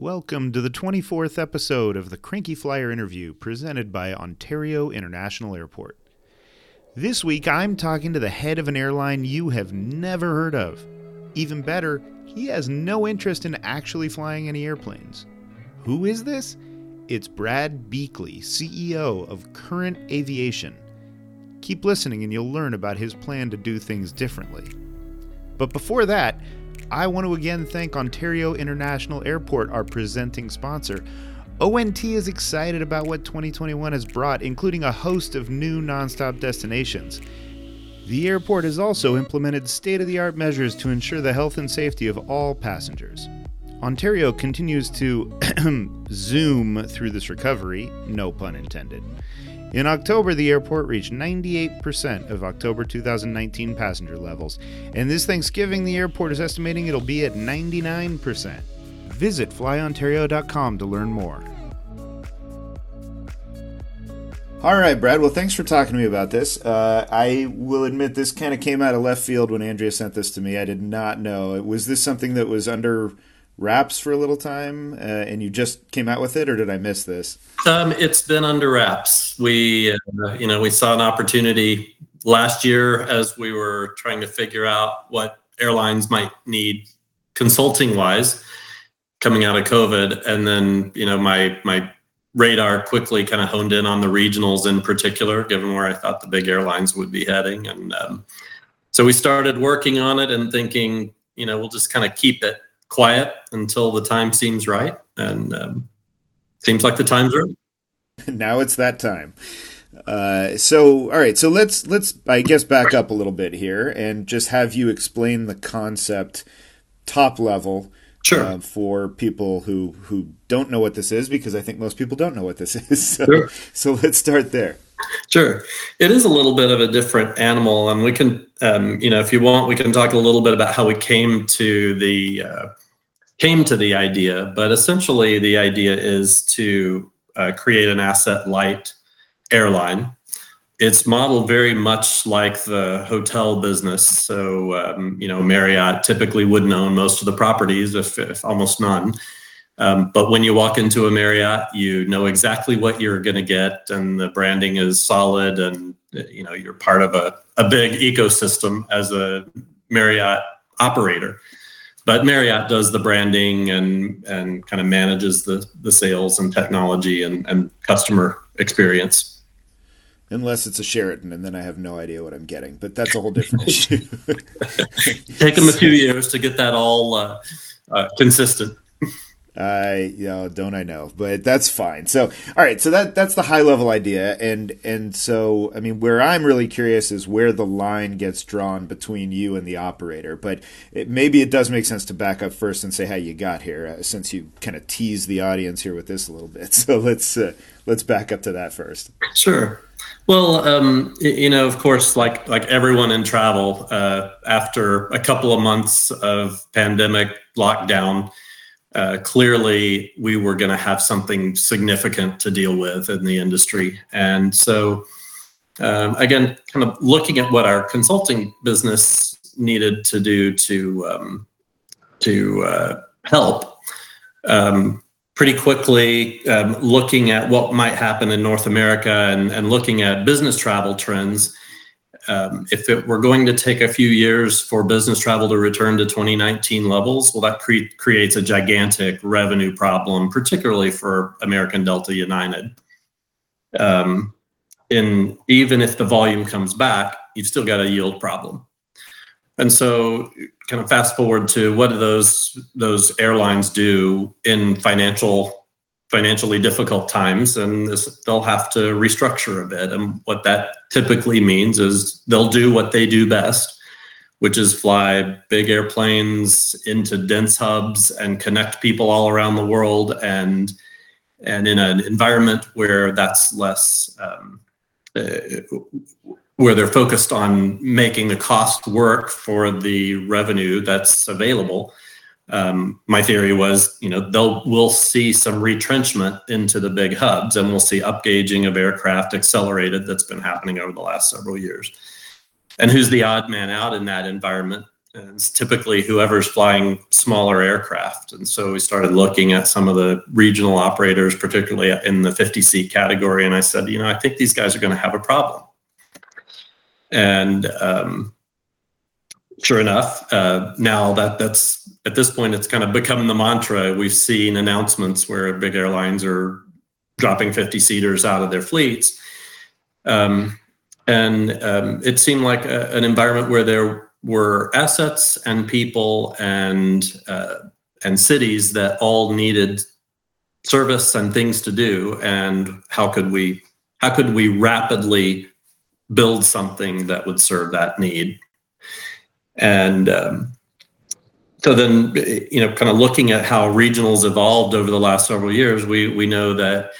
Welcome to the 24th episode of the Cranky Flier interview presented by Ontario International Airport. This week I'm talking to the head of an airline you have never heard of. Even better, he has no interest in actually flying any airplanes. Who is this? It's Brad Bickley, CEO of Current Aviation. Keep listening and you'll learn about his plan to do things differently. But before that, I want to again thank Ontario International Airport, our presenting sponsor. ONT is excited about what 2021 has brought, including a host of new nonstop destinations. The airport has also implemented state of the art measures to ensure the health and safety of all passengers. Ontario continues to zoom through this recovery, no pun intended. In October, the airport reached 98% of October 2019 passenger levels, and this Thanksgiving, the airport is estimating it'll be at 99%. Visit flyontario.com to learn more. All right, Brad. Well, thanks for talking to me about this. Uh, I will admit this kind of came out of left field when Andrea sent this to me. I did not know. Was this something that was under wraps for a little time, uh, and you just came out with it, or did I miss this? Um, it's been under wraps. We, uh, you know, we saw an opportunity last year as we were trying to figure out what airlines might need consulting wise coming out of COVID, and then you know my my radar quickly kind of honed in on the regionals in particular, given where I thought the big airlines would be heading, and um, so we started working on it and thinking, you know, we'll just kind of keep it quiet until the time seems right, and um, seems like the time's right. now it's that time. Uh, so all right, so let's let's I guess back up a little bit here and just have you explain the concept top level. Sure. Uh, for people who who don't know what this is, because I think most people don't know what this is. So, sure. so let's start there. Sure. It is a little bit of a different animal, and we can, um, you know, if you want, we can talk a little bit about how we came to the uh, came to the idea, but essentially the idea is to uh, create an asset light airline. It's modeled very much like the hotel business. So, um, you know, Marriott typically wouldn't own most of the properties, if, if almost none. Um, but when you walk into a Marriott, you know exactly what you're going to get, and the branding is solid, and you know you're part of a, a big ecosystem as a Marriott operator but Marriott does the branding and and kind of manages the the sales and technology and, and customer experience. Unless it's a Sheraton, and then I have no idea what I'm getting. But that's a whole different issue. Take them a few years to get that all uh, uh, consistent. I you know don't I know, but that's fine. So all right, so that that's the high level idea, and and so I mean where I'm really curious is where the line gets drawn between you and the operator. But it, maybe it does make sense to back up first and say how you got here, uh, since you kind of tease the audience here with this a little bit. So let's uh, let's back up to that first. Sure. Well, um, you know, of course, like like everyone in travel, uh, after a couple of months of pandemic lockdown uh, clearly we were going to have something significant to deal with in the industry. And so, um, again, kind of looking at what our consulting business needed to do to um, to uh, help. Um, pretty quickly, um, looking at what might happen in North America and, and looking at business travel trends, um, if it were going to take a few years for business travel to return to 2019 levels, well, that cre- creates a gigantic revenue problem, particularly for American Delta United. Um, and even if the volume comes back, you've still got a yield problem. And so, kind of fast forward to what do those those airlines do in financial financially difficult times and this, they'll have to restructure a bit. And what that typically means is they'll do what they do best, which is fly big airplanes into dense hubs and connect people all around the world. And and in an environment where that's less, um, uh, where they're focused on making the cost work for the revenue that's available, um, my theory was, you know, they'll we'll see some retrenchment into the big hubs, and we'll see upgauging of aircraft accelerated. That's been happening over the last several years. And who's the odd man out in that environment? And it's typically whoever's flying smaller aircraft. And so we started looking at some of the regional operators, particularly in the 50 seat category. And I said, you know, I think these guys are going to have a problem. And um, sure enough, uh, now that that's at this point, it's kind of become the mantra. We've seen announcements where big airlines are dropping 50 seaters out of their fleets. Um, and um, it seemed like a, an environment where there were assets and people and uh, and cities that all needed service and things to do and how could we how could we rapidly build something that would serve that need and um, so then, you know, kind of looking at how regionals evolved over the last several years, we we know that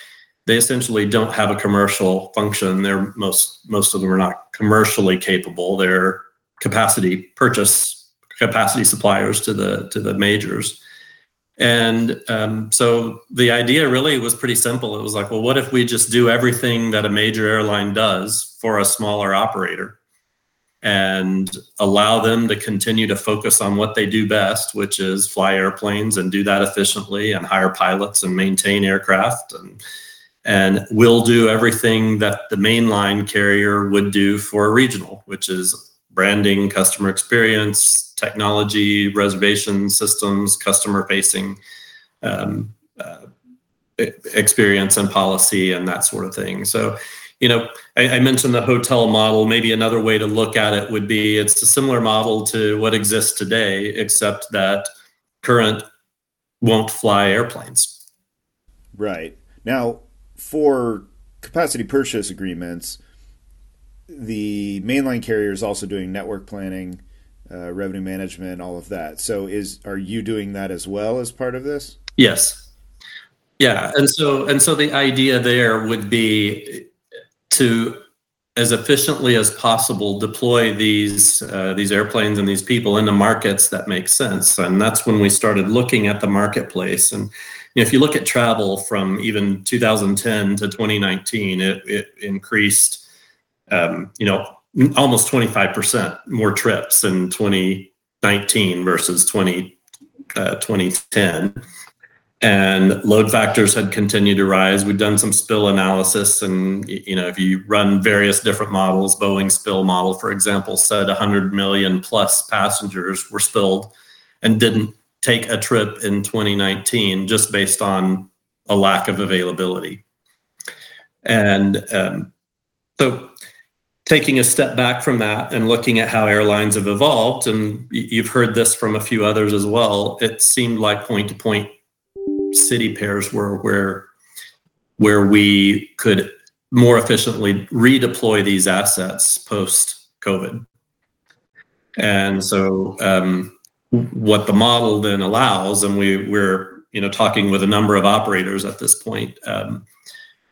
they essentially don't have a commercial function. They're most most of them are not commercially capable. They're capacity purchase capacity suppliers to the to the majors. And um, so the idea really was pretty simple. It was like, well, what if we just do everything that a major airline does for a smaller operator? And allow them to continue to focus on what they do best, which is fly airplanes and do that efficiently and hire pilots and maintain aircraft and and we'll do everything that the mainline carrier would do for a regional, which is branding, customer experience, technology, reservation systems, customer facing um, uh, experience and policy and that sort of thing. So you know, I, I, mentioned the hotel model. Maybe another way to look at it would be it's a similar model to what exists today, except that current won't fly airplanes. Right. Now, for capacity purchase agreements, the mainline carrier is also doing network planning, uh, revenue management, all of that. So, is are you doing that as well as part of this? Yes. Yeah, and so and so the idea there would be to as efficiently as possible deploy these uh, these airplanes and these people into markets that make sense. And that's when we started looking at the marketplace. And you know, if you look at travel from even 2010 to 2019 it, it increased um, you know almost 25% more trips in 2019 versus 20 uh, 2010 and load factors had continued to rise. We'd done some spill analysis, and you know, if you run various different models, Boeing spill model, for example, said 100 million plus passengers were spilled and didn't take a trip in 2019 just based on a lack of availability. And um, so, taking a step back from that and looking at how airlines have evolved, and you've heard this from a few others as well, it seemed like point to point city pairs were where where we could more efficiently redeploy these assets post COVID. And so, um, what the model then allows, and we we're you know talking with a number of operators at this point, um,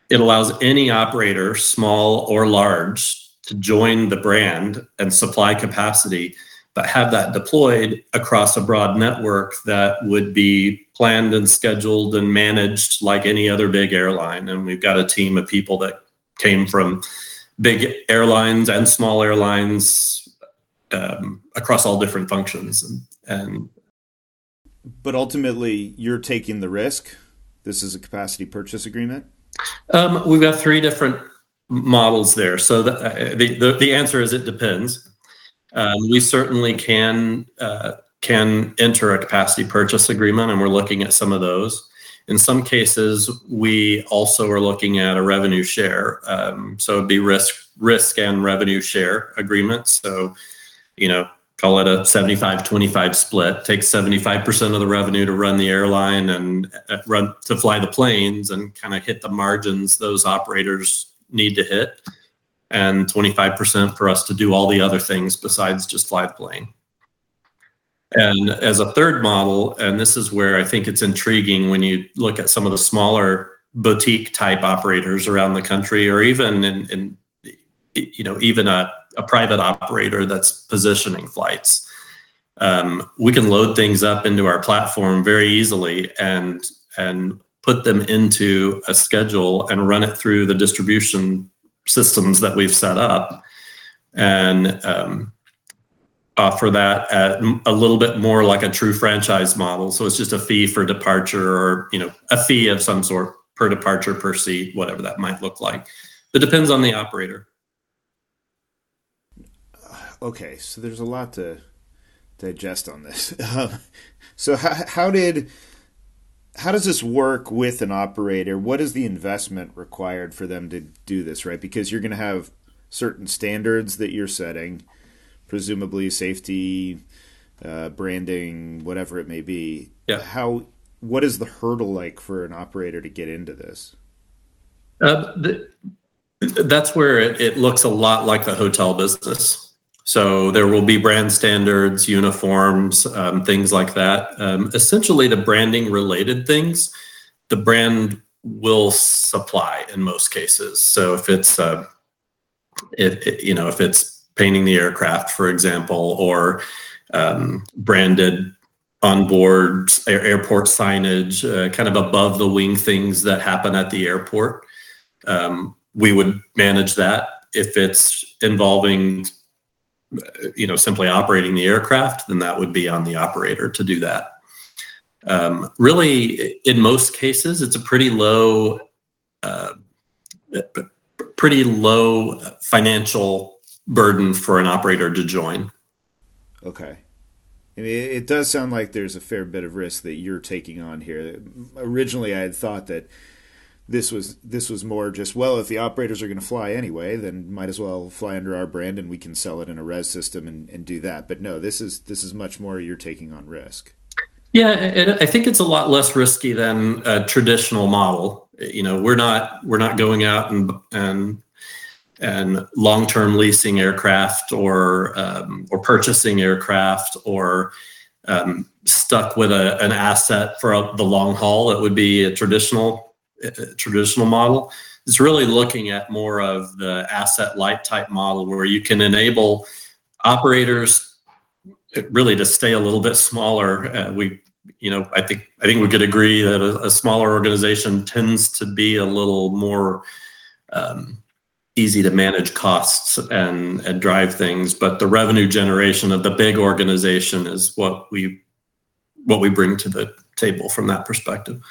it allows any operator, small or large, to join the brand and supply capacity but have that deployed across a broad network that would be planned and scheduled and managed like any other big airline. And we've got a team of people that came from big airlines and small airlines um, across all different functions. And, and but ultimately, you're taking the risk. This is a capacity purchase agreement. Um, we've got three different models there. So the, uh, the, the, the answer is it depends. Um, we certainly can uh, can enter a capacity purchase agreement, and we're looking at some of those. In some cases, we also are looking at a revenue share. Um, so it'd be risk risk and revenue share agreements. So, you know, call it a 75-25 split. Take 75% of the revenue to run the airline and uh, run to fly the planes and kind of hit the margins those operators need to hit and 25% for us to do all the other things besides just fly the plane. And as a third model, and this is where I think it's intriguing when you look at some of the smaller boutique type operators around the country, or even in, in you know, even a, a private operator that's positioning flights. Um, we can load things up into our platform very easily and and put them into a schedule and run it through the distribution systems that we've set up and um, offer that at a little bit more like a true franchise model. So it's just a fee for departure or, you know, a fee of some sort per departure, per seat, whatever that might look like. It depends on the operator. Okay, so there's a lot to digest on this. Um, so how, how did how does this work with an operator? What is the investment required for them to do this, right? Because you're going to have certain standards that you're setting presumably safety, uh, branding, whatever it may be. Yeah. How what is the hurdle like for an operator to get into this? Uh, the, that's where it, it looks a lot like the hotel business. So there will be brand standards, uniforms, um, things like that. Um, essentially, the branding related things, the brand will supply in most cases. So if it's, uh, it, you know, if it's painting the aircraft, for example, or um, branded onboard air, airport signage, uh, kind of above the wing things that happen at the airport. Um, we would manage that if it's involving, you know, simply operating the aircraft, then that would be on the operator to do that. Um, really, in most cases, it's a pretty low, uh, pretty low financial burden for an operator to join. Okay. I mean, it does sound like there's a fair bit of risk that you're taking on here. Originally, I had thought that this was this was more just well, if the operators are going to fly anyway, then might as well fly under our brand and we can sell it in a res system and, and do that. But no, this is this is much more you're taking on risk. Yeah, I think it's a lot less risky than a traditional model. You know, we're not we're not going out and and and long-term leasing aircraft or um, or purchasing aircraft or um, stuck with a, an asset for a, the long haul it would be a traditional traditional model. It's really looking at more of the asset light type model where you can enable operators really to stay a little bit smaller. Uh, we you know i think i think we could agree that a, a smaller organization tends to be a little more um, easy to manage costs and, and drive things but the revenue generation of the big organization is what we what we bring to the table from that perspective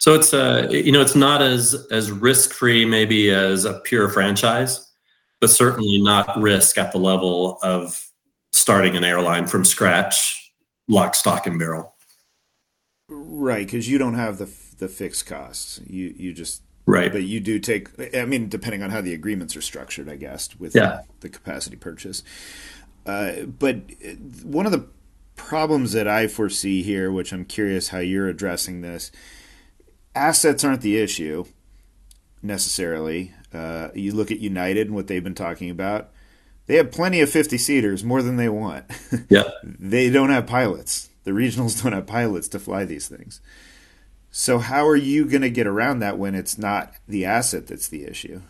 so it's uh you know it's not as as risk free maybe as a pure franchise but certainly not risk at the level of starting an airline from scratch lock stock and barrel right because you don't have the the fixed costs you you just Right. But you do take, I mean, depending on how the agreements are structured, I guess, with yeah. the capacity purchase. Uh, but one of the problems that I foresee here, which I'm curious how you're addressing this, assets aren't the issue necessarily. Uh, you look at United and what they've been talking about. They have plenty of 50 seaters, more than they want. Yeah. they don't have pilots. The regionals don't have pilots to fly these things. So how are you going to get around that when it's not the asset that's the issue?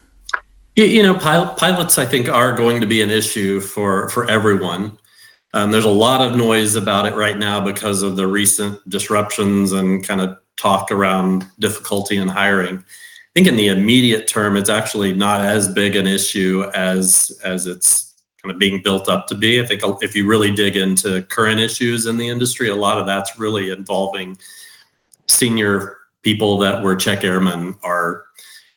You know, pilots I think are going to be an issue for for everyone. Um, there's a lot of noise about it right now because of the recent disruptions and kind of talk around difficulty in hiring. I think in the immediate term, it's actually not as big an issue as as it's kind of being built up to be. I think if you really dig into current issues in the industry, a lot of that's really involving senior people that were check airmen are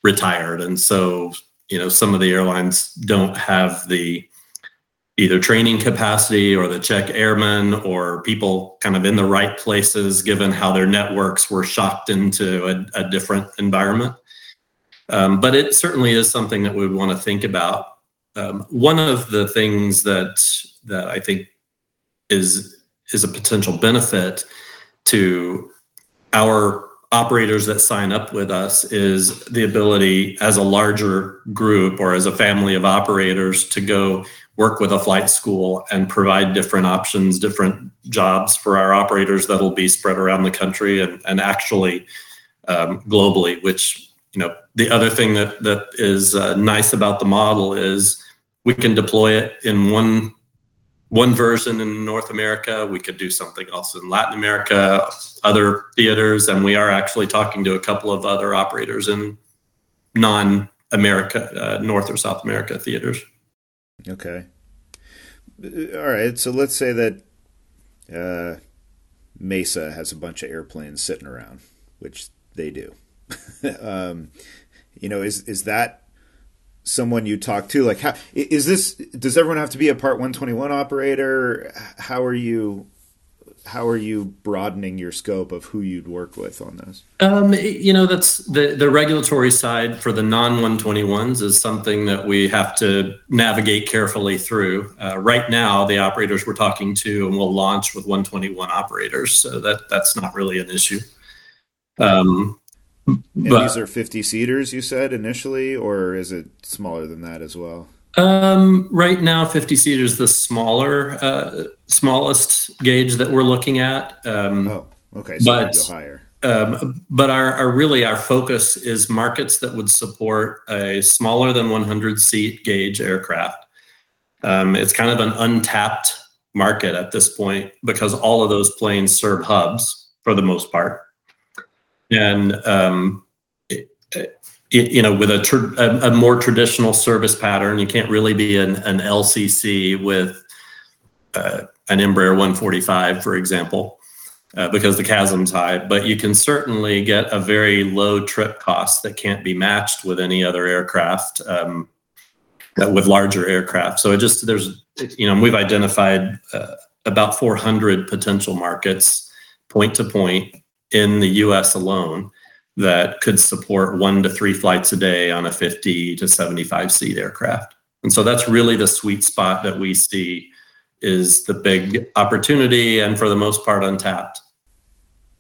retired and so you know some of the airlines don't have the either training capacity or the check airmen or people kind of in the right places given how their networks were shocked into a, a different environment. Um, but it certainly is something that we would want to think about. Um, one of the things that that i think is is a potential benefit to our operators that sign up with us is the ability as a larger group or as a family of operators to go work with a flight school and provide different options, different jobs for our operators that'll be spread around the country and, and actually um, globally, which, you know, the other thing that, that is uh, nice about the model is we can deploy it in one one version in North America. We could do something else in Latin America, other theaters, and we are actually talking to a couple of other operators in non-America, uh, North or South America theaters. Okay. uh, all right. So let's say that uh, Mesa has a bunch of airplanes sitting around, which they do. um, you know, is is that someone you talk to? Like, how is this? Does everyone have to be a Part One Twenty One operator? How are you? How are you broadening your scope of who you'd work with on this? Um, you know, that's the the regulatory side for the non 121s is something that we have to navigate carefully through. Uh, right now, the operators we're talking to and we'll launch with 121 operators, so that that's not really an issue. Um, and but, these are 50 seaters, you said initially, or is it smaller than that as well? Um, right now, 50 seaters is the smaller, uh, smallest gauge that we're looking at. Um, oh, okay. So but, go higher. Um, but our, our, really our focus is markets that would support a smaller than 100 seat gauge aircraft. Um, it's kind of an untapped market at this point because all of those planes serve hubs for the most part, and um, it, you know, with a, tr- a, a, more traditional service pattern, you can't really be an, an LCC with uh, an Embraer 145, for example, uh, because the CASM's high. But you can certainly get a very low trip cost that can't be matched with any other aircraft, um, uh, with larger aircraft. So it just there's, you know, we've identified uh, about 400 potential markets, point to point, in the U.S. alone that could support one to three flights a day on a 50 to 75 seat aircraft. And so that's really the sweet spot that we see is the big opportunity and for the most part untapped.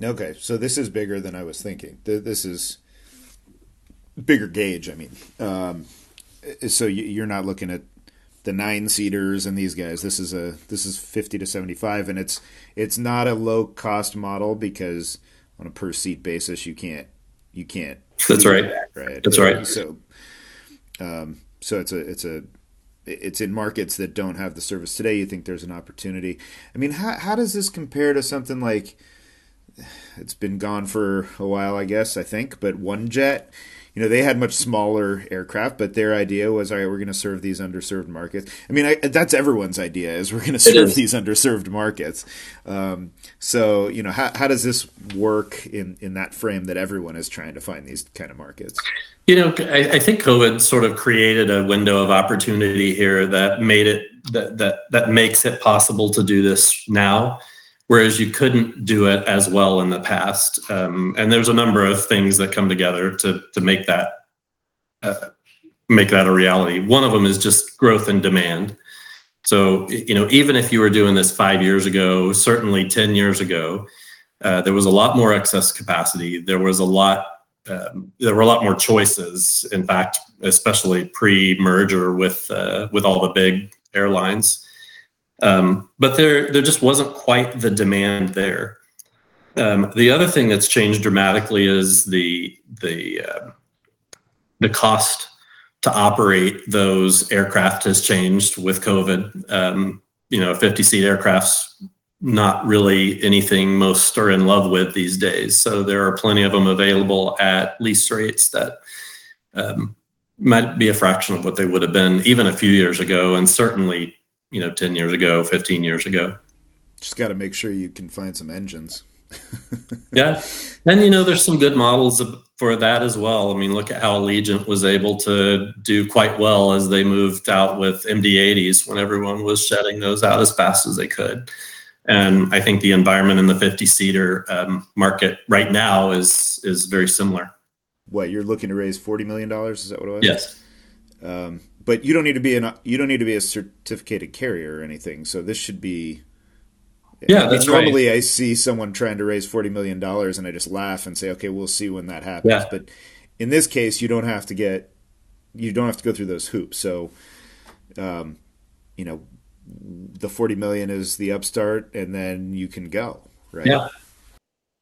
Okay, so this is bigger than I was thinking. This is bigger gauge. I mean, um, so you're not looking at the nine seaters and these guys. This is a this is fifty to seventy five, and it's it's not a low cost model because on a per seat basis you can't you can't. That's right. That, right. That's right. So, um, so it's a it's a it's in markets that don't have the service today. You think there's an opportunity. I mean, how how does this compare to something like? It's been gone for a while, I guess. I think, but OneJet you know, they had much smaller aircraft, but their idea was, all right, we're going to serve these underserved markets. I mean, I, that's everyone's idea is we're going to serve these underserved markets. Um, so, you know, how, how does this work in, in that frame that everyone is trying to find these kind of markets? You know, I, I think COVID sort of created a window of opportunity here that made it that that that makes it possible to do this now whereas you couldn't do it as well in the past. Um, and there's a number of things that come together to to make that uh, make that a reality. One of them is just growth and demand. So you know, even if you were doing this five years ago, certainly ten years ago, uh, there was a lot more excess capacity. There was a lot. Um, there were a lot more choices. In fact, especially pre-merger with uh, with all the big airlines. Um, but there, there just wasn't quite the demand there. Um, the other thing that's changed dramatically is the the uh, the cost to operate those aircraft has changed with COVID. Um, you know, 50 seat aircraft's not really anything most are in love with these days. So there are plenty of them available at lease rates that um, might be a fraction of what they would have been even a few years ago, and certainly you know 10 years ago 15 years ago. Just got to make sure you can find some engines. Yeah. And you know there's some good models for that as well. I mean look at how allegiant was able to do quite well as they moved out with md80s when everyone was shedding those out as fast as they could. And i think the environment in the 50 seater um, market right now is is very similar. What you're looking to raise 40 million dollars? Is that what it was? Yes. Um, but you don't need to be an you don't need to be a certificated carrier or anything. So this should be. Yeah, that's normally right. I see someone trying to raise forty million dollars, and I just laugh and say, "Okay, we'll see when that happens." Yeah. But in this case, you don't have to get you don't have to go through those hoops. So, um, you know, the forty million is the upstart, and then you can go. Right. Yeah.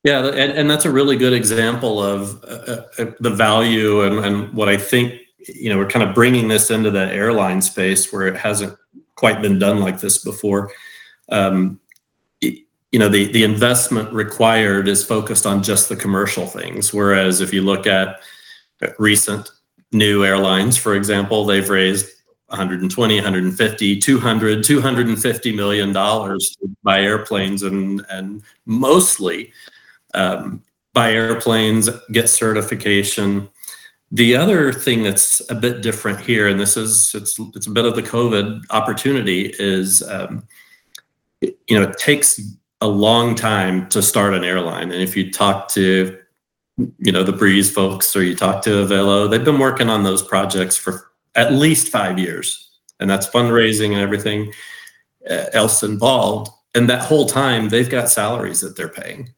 Yeah, and, and that's a really good example of uh, uh, the value and, and what I think you know, we're kind of bringing this into the airline space where it hasn't quite been done like this before. Um, you know, the the investment required is focused on just the commercial things, whereas if you look at recent new airlines, for example, they've raised 120 150 200 250 million dollars to buy airplanes and and mostly um, buy airplanes get certification the other thing that's a bit different here and this is it's it's a bit of the covid opportunity is um, it, you know it takes a long time to start an airline and if you talk to you know the breeze folks or you talk to Avelo, they've been working on those projects for at least five years, and that's fundraising and everything uh, else involved. And that whole time, they've got salaries that they're paying.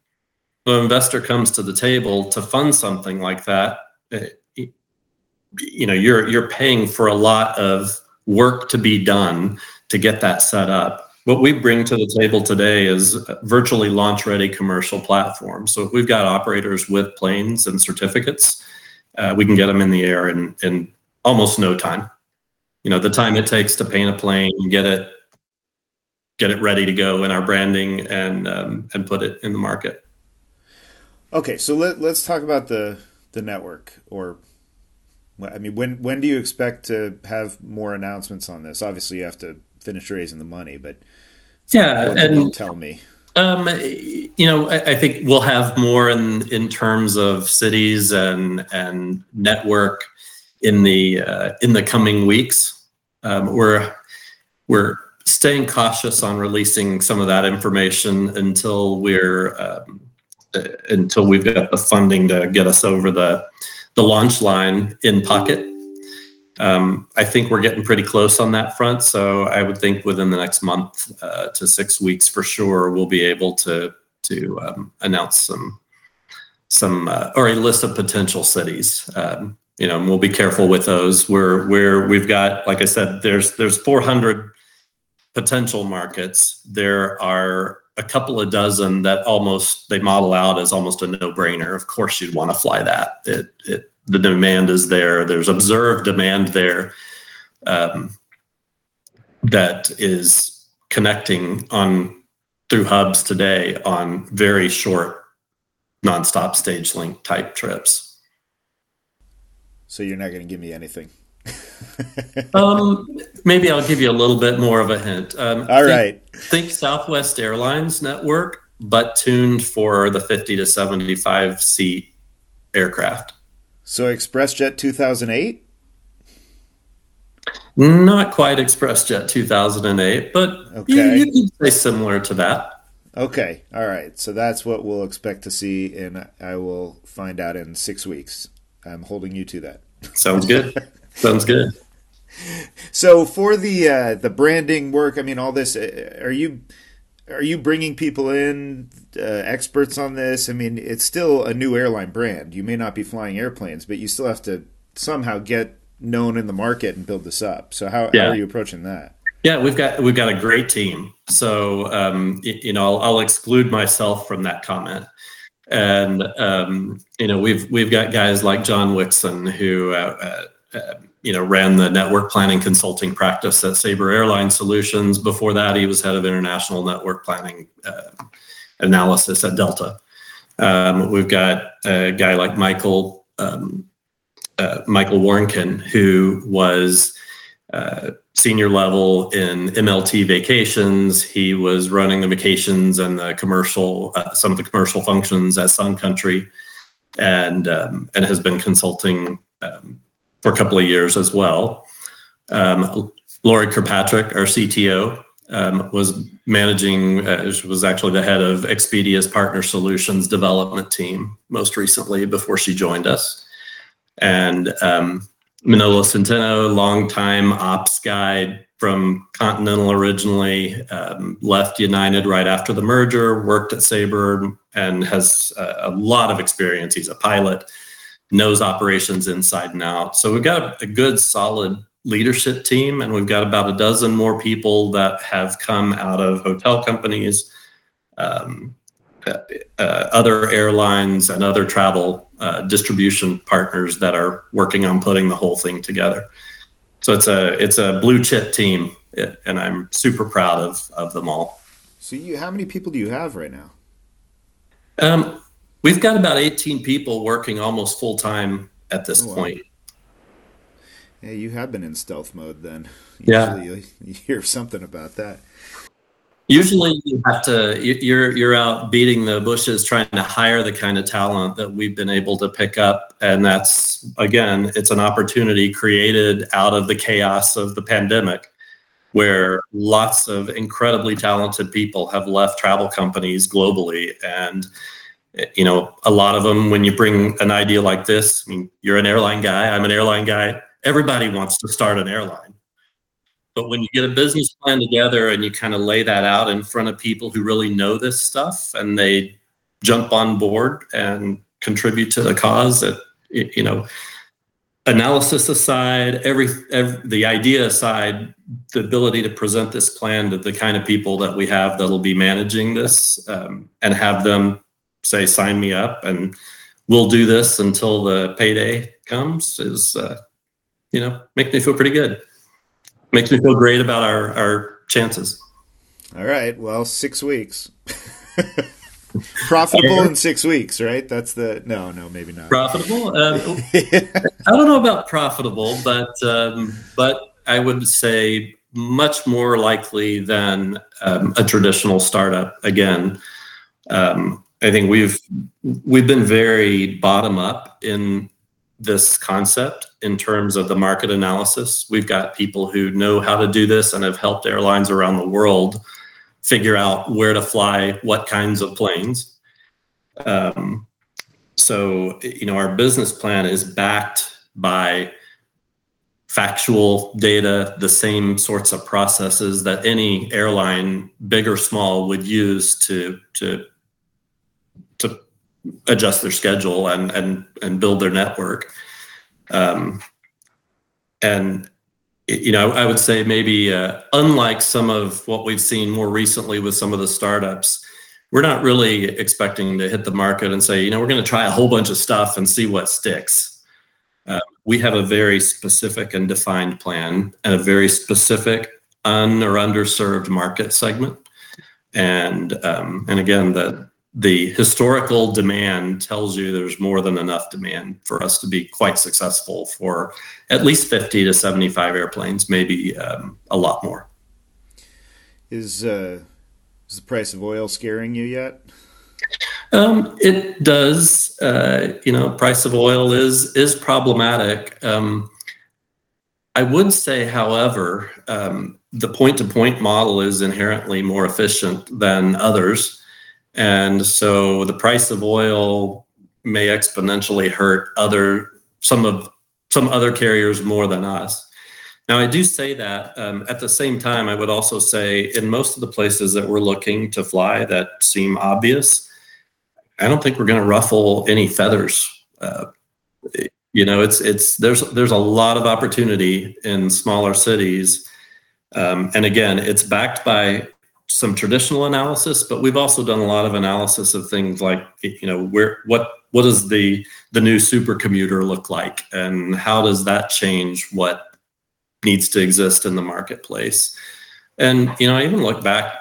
The investor comes to the table to fund something like that. Uh, you know, you're you're paying for a lot of work to be done to get that set up what we bring to the table today is virtually launch ready commercial platform. So if we've got operators with planes and certificates, uh, we can get them in the air in, in almost no time. You know, the time it takes to paint a plane, get it, get it ready to go in our branding and um, and put it in the market. Okay, so let, let's talk about the the network or I mean, when when do you expect to have more announcements on this? Obviously, you have to finish raising the money, but yeah, and tell me. Um, you know, I, I, think we'll have more in in terms of cities and and network in the uh, in the coming weeks. Um, we're we're staying cautious on releasing some of that information until we're um, uh, until we've got the funding to get us over the the launch line in pocket. Um, I think we're getting pretty close on that front. So I would think within the next month uh, to six weeks for sure, we'll be able to to um, announce some some uh, or a list of potential cities. Um, you know, and we'll be careful with those. We're we're we've got like I said, there's there's 400 potential markets. There are a couple of dozen that almost they model out as almost a no-brainer. Of course, you'd want to fly that. It it the demand is there. There's observed demand there um, that is connecting on through hubs today on very short, nonstop stage length type trips. So you're not going to give me anything. um, maybe I'll give you a little bit more of a hint. Um, All right. Think Southwest Airlines network, but tuned for the 50 to 75 seat aircraft. So ExpressJet 2008? Not quite ExpressJet 2008, but okay. you, you could say similar to that. Okay, all right. So that's what we'll expect to see, and I will find out in six weeks. I'm holding you to that. Sounds good. Sounds good. So for the uh, the branding work, I mean, all this, uh, are you are you bringing people in uh, experts on this? I mean it's still a new airline brand. You may not be flying airplanes but you still have to somehow get known in the market and build this up. So how, yeah. how are you approaching that? Yeah we've got we've got a great team. So um, you know I'll, I'll, exclude myself from that comment. And um, you know we've we've got guys like john wixon who uh, uh, uh you know, ran the network planning consulting practice at Sabre Airline Solutions. Before that, he was head of international network planning uh, analysis at Delta. Um, we've got a guy like Michael um, uh, Michael Warnken, who was uh, senior level in MLT vacations. He was running the vacations and the commercial, uh, some of the commercial functions at Sun Country, and um, and has been consulting um, for a couple of years as well. Um, Lori Kirkpatrick, our CTO, um, was managing, uh, was actually the head of Expedia's Partner Solutions development team most recently before she joined us. And um, Manolo Centeno, longtime ops guy from Continental originally, um, left United right after the merger, worked at Sabre, and has a, a lot of experience. He's a pilot knows operations inside and out. So we've got a, good, solid leadership team, and we've got about a dozen more people that have come out of hotel companies, um, uh, uh, other airlines, and other travel uh, distribution partners that are working on putting the whole thing together. So it's a it's a blue chip team, and I'm super proud of of them all. So you, how many people do you have right now? Um, We've got about 18 people working almost full time at this oh, wow. point. Yeah, you have been in stealth mode then. Yeah. You hear something about that. Usually you have to you're you're out beating the bushes trying to hire the kind of talent that we've been able to pick up and that's again it's an opportunity created out of the chaos of the pandemic where lots of incredibly talented people have left travel companies globally and you know a lot of them when you bring an idea like this I mean you're an airline guy I'm an airline guy everybody wants to start an airline. But when you get a business plan together and you kind of lay that out in front of people who really know this stuff and they jump on board and contribute to the cause that you know analysis aside every, every the idea aside the ability to present this plan to the kind of people that we have that'll be managing this um, and have them say sign me up and we'll do this until the payday comes is uh, you know make me feel pretty good makes me feel great about our our chances. All right. Well, six weeks. Profitable in six weeks, right? That's the no, no, maybe not. Profitable. Um, I don't know about profitable, but um, but I would say much more likely than um, a traditional startup. Again, um, I think we've we've been very bottom up in this concept in terms of the market analysis. We've got people who know how to do this and have helped airlines around the world figure out where to fly what kinds of planes. Um, so, you know, our business plan is backed by factual data, the same sorts of processes that any airline, big or small, would use to to to adjust their schedule and and and build their network. Um, and you know, I would say maybe uh, unlike some of what we've seen more recently with some of the startups, we're not really expecting to hit the market and say, you know, we're going to try a whole bunch of stuff and see what sticks. Uh, we have a very specific and defined plan and a very specific un or underserved market segment. And um, and again, the the historical demand tells you there's more than enough demand for us to be quite successful for at least 50 to 75 airplanes, maybe um, a lot more. Is, uh, is the price of oil scaring you yet? Um, it does. Uh, you know, price of oil is is problematic. Um, I would say, however, um, the point-to-point model is inherently more efficient than others. And so the price of oil may exponentially hurt other some of some other carriers more than us. Now, I do say that. Um, at the same time, I would also say in most of the places that we're looking to fly that seem obvious, I don't think we're going to ruffle any feathers. Uh, you know, it's it's there's there's a lot of opportunity in smaller cities, um, and again, it's backed by some traditional analysis, but we've also done a lot of analysis of things like you know where what what does the the new super commuter look like, and how does that change what needs to exist in the marketplace? And you know, I even look back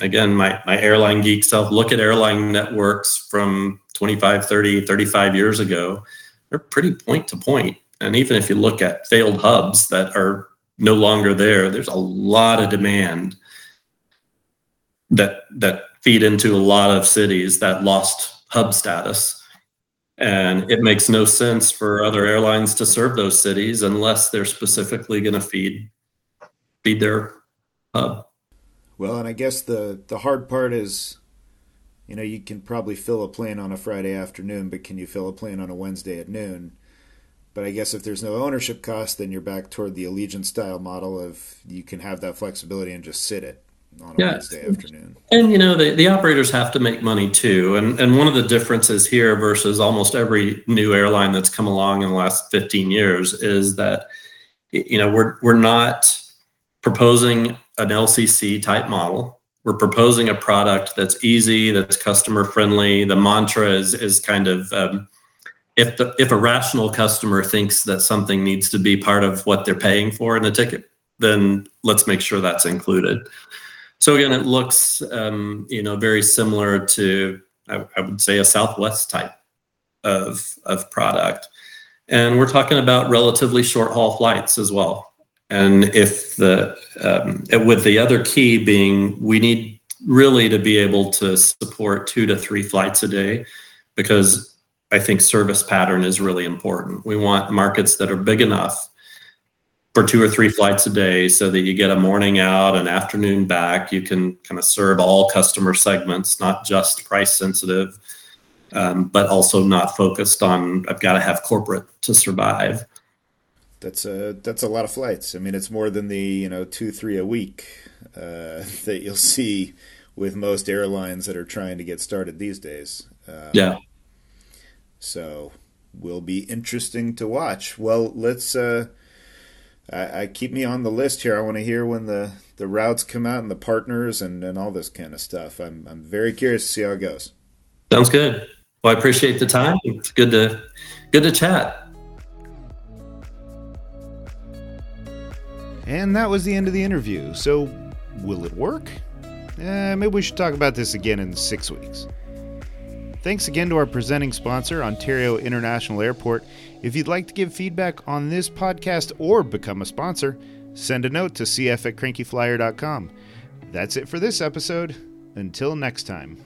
again, my my airline geek self look at airline networks from 25, 30, 35 years ago. They're pretty point to point. And even if you look at failed hubs that are no longer there, there's a lot of demand that that feed into a lot of cities that lost hub status. And it makes no sense for other airlines to serve those cities unless they're specifically going to feed feed their hub. Well, and I guess the the hard part is, you know, you can probably fill a plane on a Friday afternoon, but can you fill a plane on a Wednesday at noon? But I guess if there's no ownership cost, then you're back toward the Allegiant style model of you can have that flexibility and just sit it on a yeah. Wednesday afternoon. And you know, the, the operators have to make money too. And and one of the differences here versus almost every new airline that's come along in the last 15 years is that you know, we're we're not proposing an LCC type model. We're proposing a product that's easy, that's customer friendly. The mantra is is kind of um, if the if a rational customer thinks that something needs to be part of what they're paying for in a ticket, then let's make sure that's included. So again, it looks um, you know very similar to I, I, would say a Southwest type of of product, And we're talking about relatively short haul flights as well. And if the um, with the other key being we need really to be able to support two to three flights a day because I think service pattern is really important. We want markets that are big enough for two or three flights a day so that you get a morning out, an afternoon back. You can kind of serve all customer segments, not just price sensitive, um, but also not focused on, I've got to have corporate to survive. That's a that's a lot of flights. I mean, it's more than the you know two three a week uh, that you'll see with most airlines that are trying to get started these days. Um, yeah. So will be interesting to watch. Well, let's. Uh, I, I, keep me on the list here. I want to hear when the, the routes come out and the partners and, and all this kind of stuff. I'm I'm very curious to see how it goes. Sounds good. Well, I appreciate the time. It's good to good to chat. And that was the end of the interview. So, will it work? Eh, maybe we should talk about this again in six weeks. Thanks again to our presenting sponsor, Ontario International Airport. If you'd like to give feedback on this podcast or become a sponsor, send a note to cf at crankyflier.com. That's it for this episode. Until next time.